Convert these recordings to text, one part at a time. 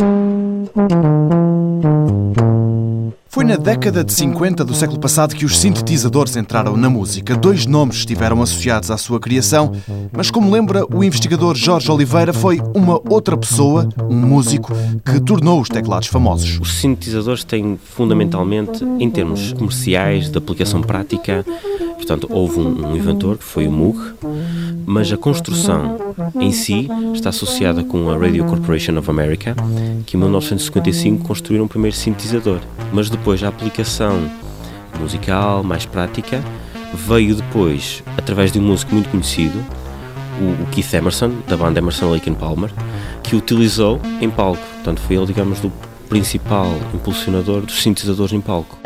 음. 음. 음. 음. 음. 음. 음. Década de 50 do século passado que os sintetizadores entraram na música. Dois nomes estiveram associados à sua criação, mas como lembra o investigador Jorge Oliveira, foi uma outra pessoa, um músico, que tornou os teclados famosos. Os sintetizadores têm fundamentalmente, em termos comerciais, de aplicação prática, portanto, houve um, um inventor que foi o Moog, mas a construção em si está associada com a Radio Corporation of America, que em 1955 construíram o primeiro sintetizador. Mas depois a aplicação musical, mais prática, veio depois através de um músico muito conhecido, o, Keith Emerson, da banda Emerson Lake and Palmer, que utilizou em palco. Portanto, foi ele, digamos, o principal impulsionador dos sintetizadores em palco.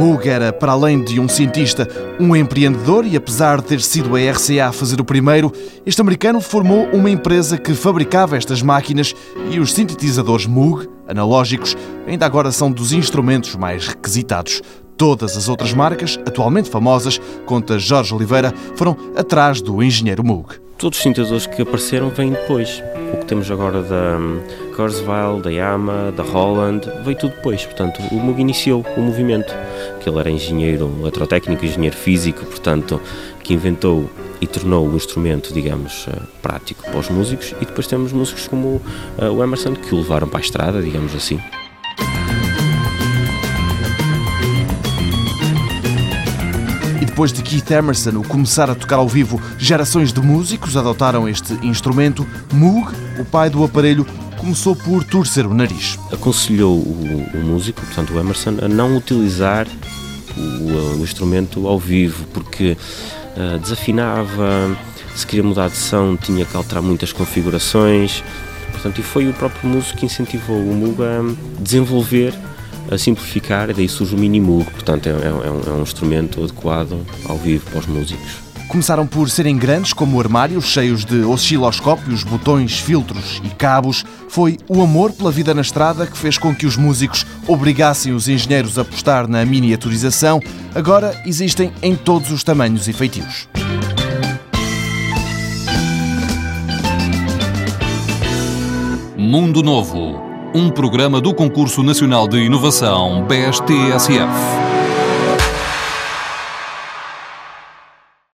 Moog era, para além de um cientista, um empreendedor e, apesar de ter sido a RCA a fazer o primeiro, este americano formou uma empresa que fabricava estas máquinas e os sintetizadores Moog, analógicos, ainda agora são dos instrumentos mais requisitados. Todas as outras marcas, atualmente famosas, conta Jorge Oliveira, foram atrás do engenheiro Moog. Todos os sintetizadores que apareceram vêm depois. O que temos agora da hum, Kurzweil, da Yamaha, da Holland, veio tudo depois. Portanto, o Moog iniciou o movimento que ele era engenheiro eletrotécnico, engenheiro físico, portanto, que inventou e tornou o instrumento, digamos, eh, prático para os músicos, e depois temos músicos como eh, o Emerson que o levaram para a estrada, digamos assim. Depois de Keith Emerson o começar a tocar ao vivo, gerações de músicos adotaram este instrumento. Moog, o pai do aparelho, começou por torcer o nariz. Aconselhou o, o músico, portanto o Emerson, a não utilizar o, o instrumento ao vivo, porque uh, desafinava, se queria mudar de som tinha que alterar muitas configurações, portanto, e foi o próprio músico que incentivou o Moog a desenvolver, a simplificar, e daí surge o Mini Moog, portanto é, é, é, um, é um instrumento adequado ao vivo para os músicos. Começaram por serem grandes, como armários cheios de osciloscópios, botões, filtros e cabos. Foi o amor pela vida na estrada que fez com que os músicos obrigassem os engenheiros a apostar na miniaturização. Agora existem em todos os tamanhos e feitios. Mundo Novo, um programa do Concurso Nacional de Inovação BSTSF.